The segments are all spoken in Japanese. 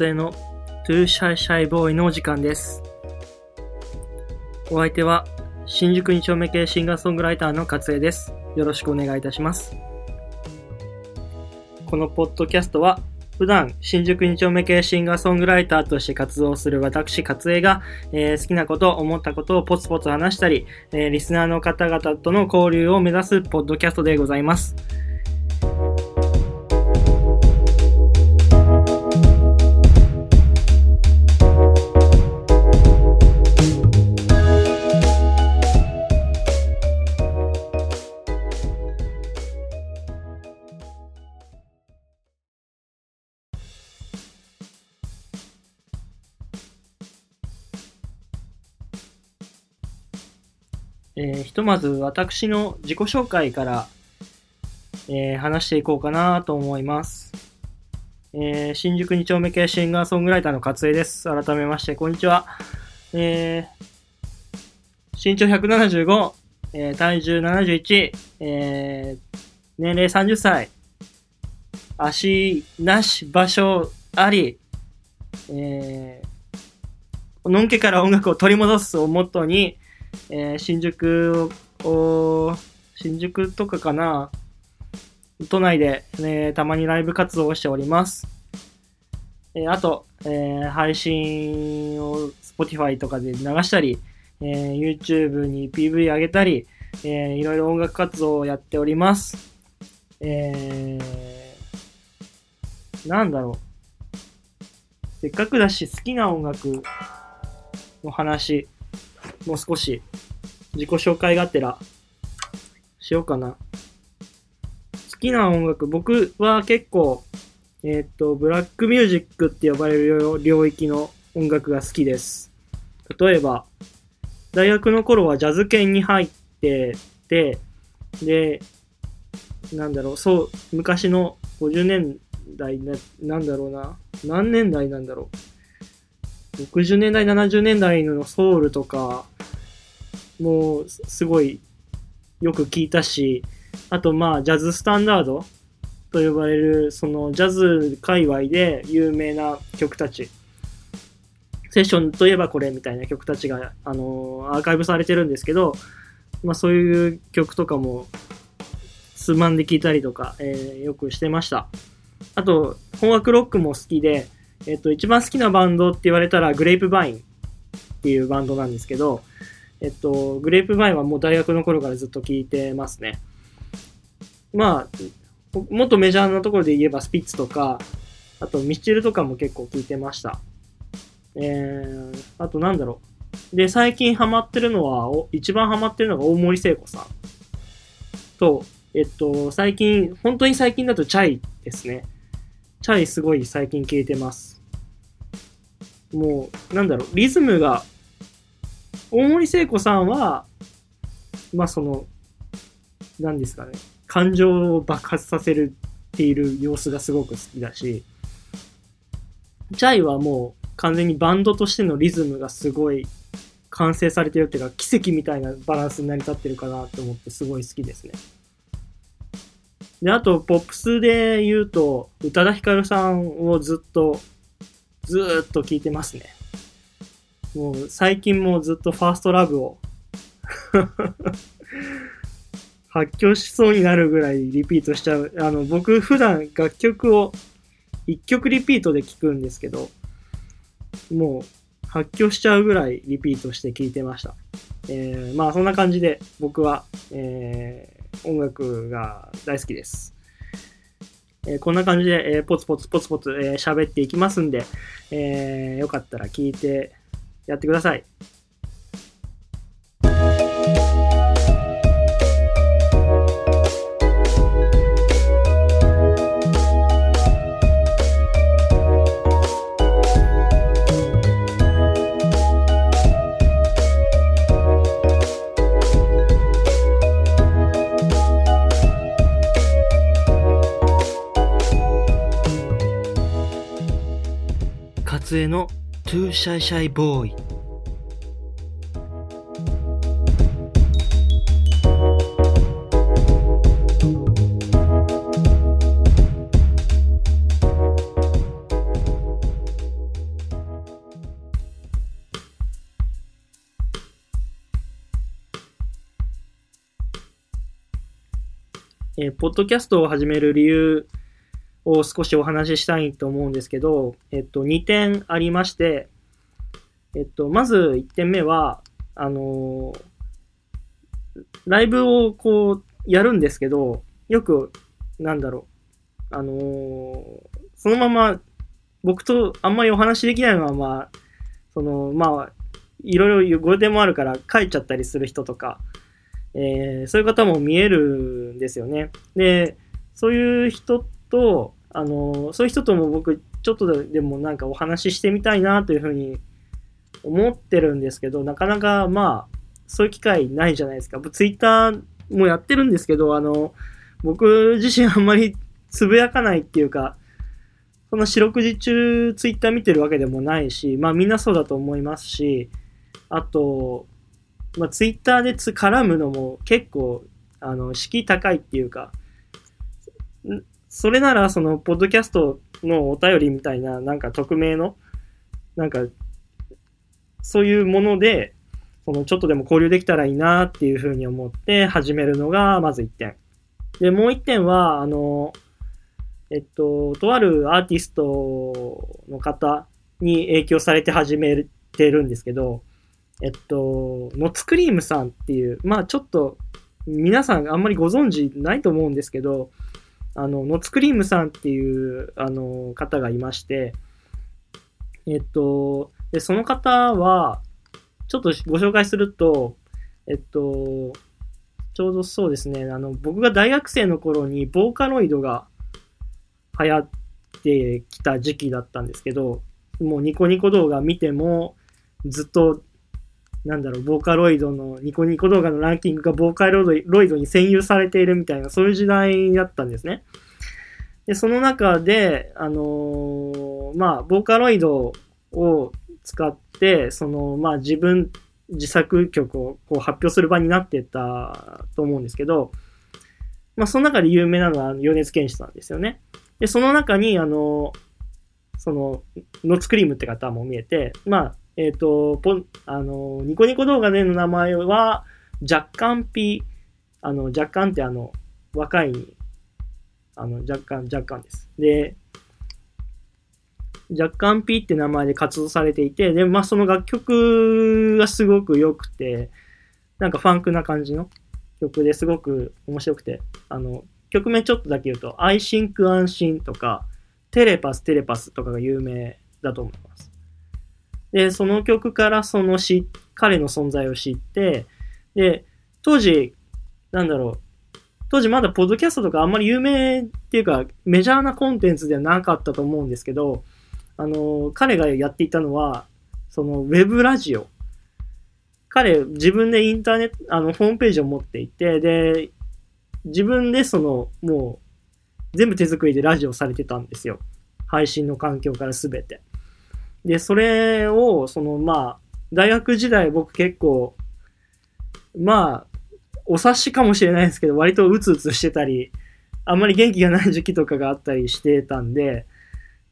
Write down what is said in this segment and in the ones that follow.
勝江の Too Shy Shy Boy のお時間です。お相手は新宿2丁目系シンガーソングライターの勝江です。よろしくお願いいたします。このポッドキャストは普段新宿2丁目系シンガーソングライターとして活動する私勝江が、えー好きなこと、思ったことをポツポツ話したり、えーリスナーの方々との交流を目指すポッドキャストでございます。えーひとまず私の自己紹介から、えー話していこうかなと思います。えー新宿2丁目系シンガーソングライターの勝江です。改めまして、こんにちは。えー身長175、えー体重71、えー年齢30歳、足なし、場所あり、えーのんけから音楽を取り戻すをモットーに、えー新宿を、新宿とかかな、都内で、ね、たまにライブ活動をしております。えーあと、えー配信を Spotify とかで流したり、えー YouTube に PV 上げたり、えーいろいろ音楽活動をやっております。えーなんだろう。せっかくだし好きな音楽の話、もう少し自己紹介がてらしようかな。好きな音楽、僕は結構、えーっと、ブラックミュージックって呼ばれる領域の音楽が好きです。例えば、大学の頃はジャズ圏に入ってて、で、なんだろう、そう、昔の50年代な、なんだろうな、何年代なんだろう。60年代、70年代のソウルとか、もう。すごいよく聞いたし、あとまあジャズスタンダードと呼ばれるそのジャズ界隈で有名な曲たち。セッションといえばこれみたいな曲たちが、あのーアーカイブされてるんですけど、まあそう。いう。曲とかもつまんで聞いたりとか、えーよくしてました。あと、本枠ロックも好きで、えっ、と、一番好きなバンドって言われたら、グレープバインっていうバンドなんですけど、えっと、グレープバインはもう大学の頃からずっと聞いてますね。まあ、もっとメジャーなところで言えばスピッツとか、あとミスチルとかも結構聞いてました。えー、あとなんだろう。で、最近ハマってるのは、一番ハマってるのが大森聖子さん。と、えっと、最近、本当に最近だとチャイですね。チャイすごい最近聞いてます。もう、なんだろう、リズムが、大森聖子さんは、まあその、何ですかね、感情を爆発させるっている様子がすごく好きだし、チャイはもう完全にバンドとしてのリズムがすごい完成されてるっていうか、奇跡みたいなバランスに成り立ってるかなと思ってすごい好きですね。で、あと、ポップスで言うと、宇多田ヒカルさんをずっと、ずっと聴いてますね。もう、最近もずっとファーストラブを、発狂しそうになるぐらいリピートしちゃう。あの、僕普段楽曲を一曲リピートで聴くんですけど、もう発狂しちゃうぐらいリピートして聴いてました。えー、まあそんな感じで僕は、えー、音楽が大好きです。えーこんな感じで、えーポツポツポツポツえー喋、っていきますんで、えーよかったら聞いてやってください。トゥーシャイシャイボーイえー、ポッドキャストを始める理由を少しお話ししたいと思うんですけど、えっと、2点ありまして、えっと、まず1点目は、あのーライブをこう、やるんですけど、よく、なんだろう、あのーそのまま、僕とあんまりお話できないまま、その、まあ、いろいろご予定もあるから帰っちゃったりする人とか、えーそういう方も見えるんですよね。で、そういう人ってと、あの、そういう人とも僕、ちょっとでもなんかお話ししてみたいなというふうに思ってるんですけど、なかなかまあ、そういう機会ないじゃないですか。ツイッターもやってるんですけど、あの、僕自身あんまりつぶやかないっていうか、その四六時中ツイッター見てるわけでもないし、まあみんなそうだと思いますし、あと、まあツイッターでつ絡むのも結構、あの、敷居高いっていうか、それならその、ポッドキャストのお便りみたいな、なんか匿名の、なんか、そういうもので、その、ちょっとでも交流できたらいいなっていうふうに思って始めるのが、まず1点。で、もう1点は、あの、えっと、とあるアーティストの方に影響されて始めてるんですけど、えっと、ノツクリームさんっていう、まあちょっと、皆さんあんまりご存知ないと思うんですけど、あの、ノッツクリームさんっていう、あの、方がいまして、えっと、で、その方は、ちょっとご紹介すると、えっと、ちょうどそうですね、あの、僕が大学生の頃にボーカロイドが流行ってきた時期だったんですけど、もうニコニコ動画見ても、ずっと、なんだろう、ボーカロイドの、ニコニコ動画のランキングがボーカロイドロイドに占有されているみたいな、そういう時代だったんですね。で、その中で、あのーまあ、ボーカロイドを使って、その、まあ、自分、自作曲をこう発表する場になってたと思うんですけど、まあ、その中で有名なのは米津玄師さんですよね。で、その中に、あの、その、ノッツクリームって方も見えて、まあ、えっ、と、ポン、あの、ニコニコ動画での名前は、若干ピ、あの、若干ってあの、若いに、あの、若干、若干です。で、若干ピって名前で活動されていて、で、まあその楽曲がすごく良くて、なんかファンクな感じの曲ですごく面白くて、あの、曲名ちょっとだけ言うと、 I think 安心とか、テレパステレパスとかが有名だと思います。で、その曲からそのし、彼の存在を知って、で、当時、なんだろう、当時まだポッドキャストとかあんまり有名っていうか、メジャーなコンテンツではなかったと思うんですけど、あの、彼がやっていたのは、その、ウェブラジオ。彼、自分でインターネット、あの、ホームページを持っていて、で、自分でその、もう、全部手作りでラジオされてたんですよ。配信の環境からすべて。で、それを、その、まあ、大学時代僕結構、まあ、お察しかもしれないですけど、割とうつうつしてたり、あんまり元気がない時期とかがあったりしてたんで、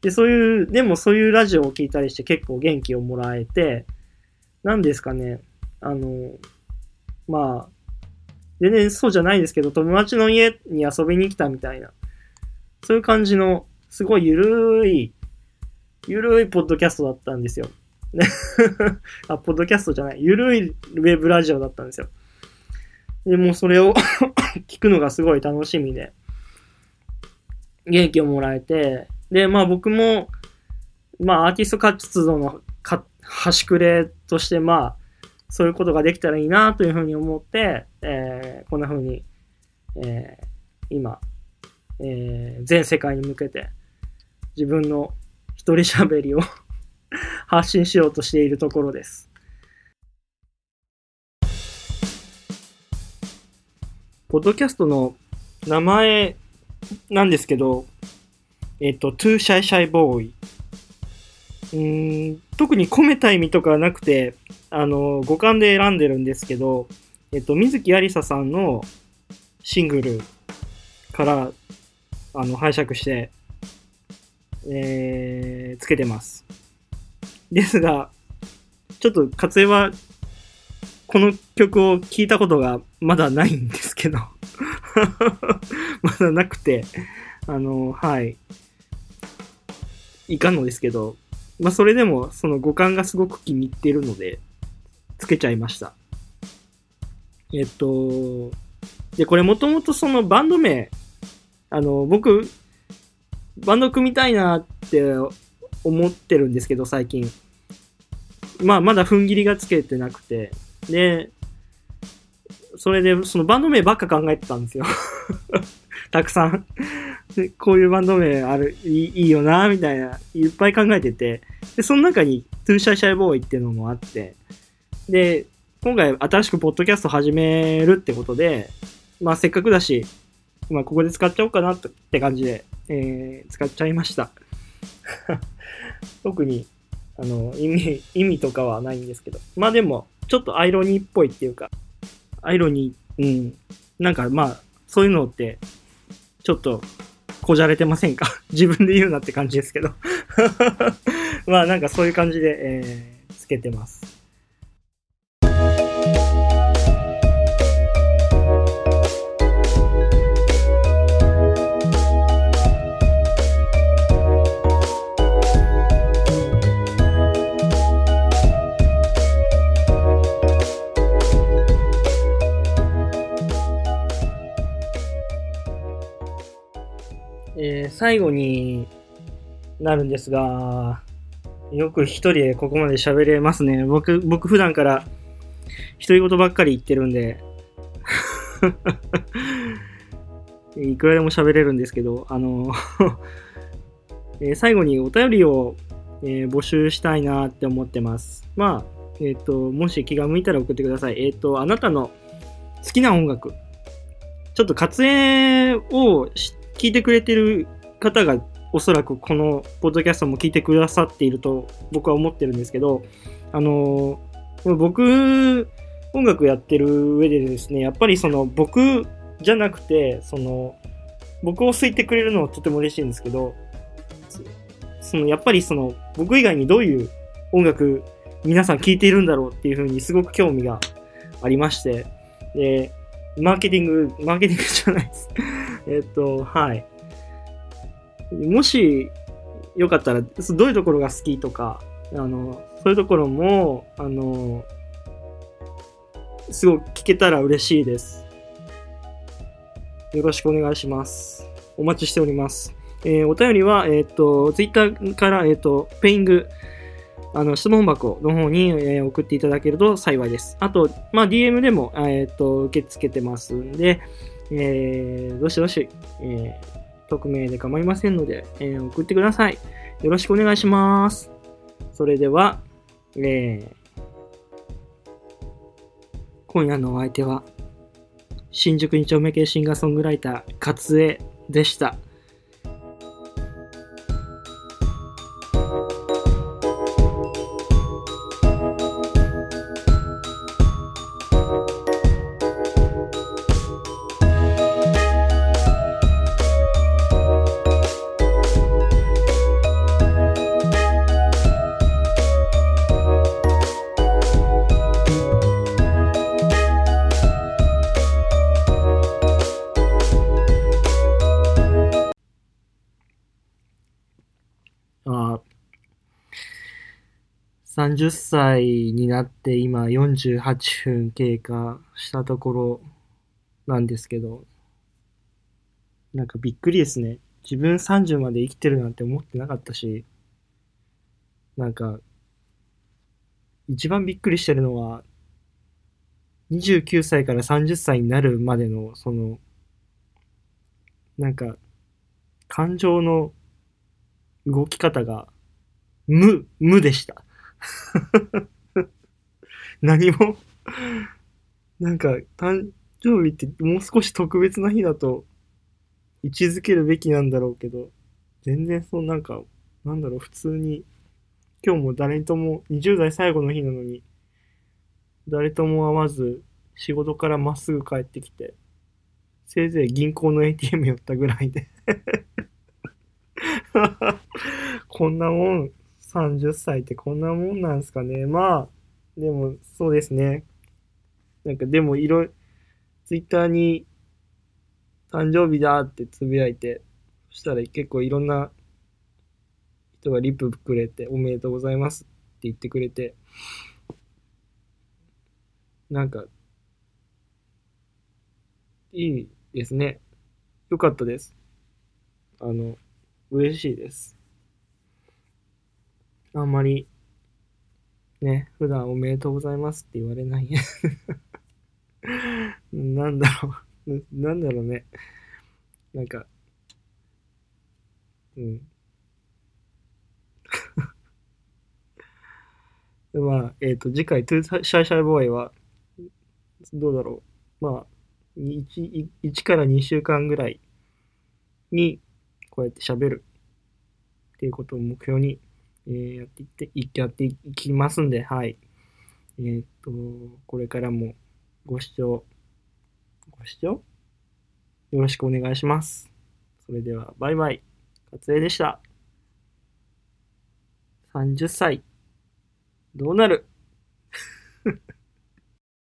で、そういう、でもそういうラジオを聞いたりして結構元気をもらえて、なんですかね、あの、まあ、全然そうじゃないですけど、友達の家に遊びに来たみたいな、そういう感じの、すごいゆるい、ゆるいポッドキャストだったんですよ。あ、ポッドキャストじゃない、ゆるいウェブラジオだったんですよ。で、もそれを 聞くのがすごい楽しみで、元気をもらえて、で、まあ僕も、まあアーティスト活動の端くれとして、まあ、そういうことができたらいいなというふうに思って、えーこんなふうに、えー今、えー全世界に向けて自分の一人喋りを 発信しようとしているところです。ポッドキャストの名前なんですけど、えっ、と、 Too Shy Shy Boy。うーん、特に込めた意味とかはなくて、あの、語感で選んでるんですけど、えっ、と、観月ありささんのシングルから、あの、拝借して、えー、つけてます。ですが、ちょっと、勝江は、この曲を聴いたことがまだないんですけど、まだなくて、あの、はい。いかんのですけど、まあ、それでも、その五感がすごく気に入っているので、つけちゃいました。えっと、で、これもともとそのバンド名、あの、僕、バンド組みたいなって思ってるんですけど、最近。まあ、まだ踏ん切りがつけてなくて。で、それで、そのバンド名ばっか考えてたんですよ。たくさん。こういうバンド名ある、いいいいよな、みたいな、いっぱい考えてて。で、その中に、 Too Shy Shy Boy っていうのもあって。で、今回新しくポッドキャスト始めるってことで、まあせっかくだし、まあここで使っちゃおうかなって感じで、えー、使っちゃいました。特に、あの、意味、意味とかはないんですけど。まあでも、ちょっとアイロニーっぽいっていうか、アイロニー、うん。なんかまあ、そういうのって、ちょっと、こじゃれてませんか？自分で言うなって感じですけど。まあなんかそういう感じで、えー、つけてます。えー最後になるんですが、よく一人でここまで喋れますね。僕、僕普段から独り言ばっかり言ってるんで、いくらでも喋れるんですけど、あの、え最後にお便りを、えー募集したいなって思ってます。まあ、えっ、と、もし気が向いたら送ってください。えっ、と、あなたの好きな音楽。ちょっと活演をし聞いてくれてる方がおそらくこのポッドキャストも聞いてくださっていると僕は思ってるんですけど、あのー僕、音楽やってる上でですね、やっぱりその僕じゃなくて、その、僕を好いてくれるのはとても嬉しいんですけど、そのやっぱりその僕以外にどういう音楽皆さん聴いているんだろうっていうふうにすごく興味がありまして、で、マーケティング、マーケティングじゃないです。えっと、はい。もし、よかったら、どういうところが好きとか、あの、そういうところも、あの、すごく聞けたら嬉しいです。よろしくお願いします。お待ちしております。えーお便りは、えっ、と、ツイッターから、えっ、と、ペイング、あの、質問箱の方に、えー送っていただけると幸いです。あと、まあ、DM でも、えっ、と、受け付けてますんで、えーどしどし、えー匿名で構いませんので、えー送ってください。よろしくお願いします。それでは、えー今夜のお相手は、新宿二丁目系シンガーソングライター、勝江でした。30歳になって今48分経過したところなんですけど、なんかびっくりですね。自分30まで生きてるなんて思ってなかったし、なんか、一番びっくりしてるのは、29歳から30歳になるまでの、その、なんか、感情の動き方が、無、無でした。何も、なんか、誕生日ってもう少し特別な日だと位置づけるべきなんだろうけど、全然そうなんか、なんだろう、普通に、今日も誰とも、20代最後の日なのに、誰とも会わず、仕事からまっすぐ帰ってきて、せいぜい銀行の ATM 寄ったぐらいで。こんなもん、30歳ってこんなもんなんすかね。まあ、でも、そうですね。なんか、でも、いろ、ツイッターに、誕生日だってつぶやいて、そしたら結構いろんな人がリップくれて、おめでとうございますって言ってくれて、なんか、いいですね。よかったです。あの、嬉しいです。あんまり、ね、普段おめでとうございますって言われない。なんだろう。なんだろうね。なんか、うん。まあ、えっ、と、次回、 Too Shy Shy Boy は、どうだろう。まあ、1, 1から2週間ぐらいに、こうやって喋るっていうことを目標に、えーやっていって、やっていきますんで、はい。えっ、と、これからもご視聴、ご視聴？よろしくお願いします。それでは、バイバイ。勝江でした。30歳。どうなる？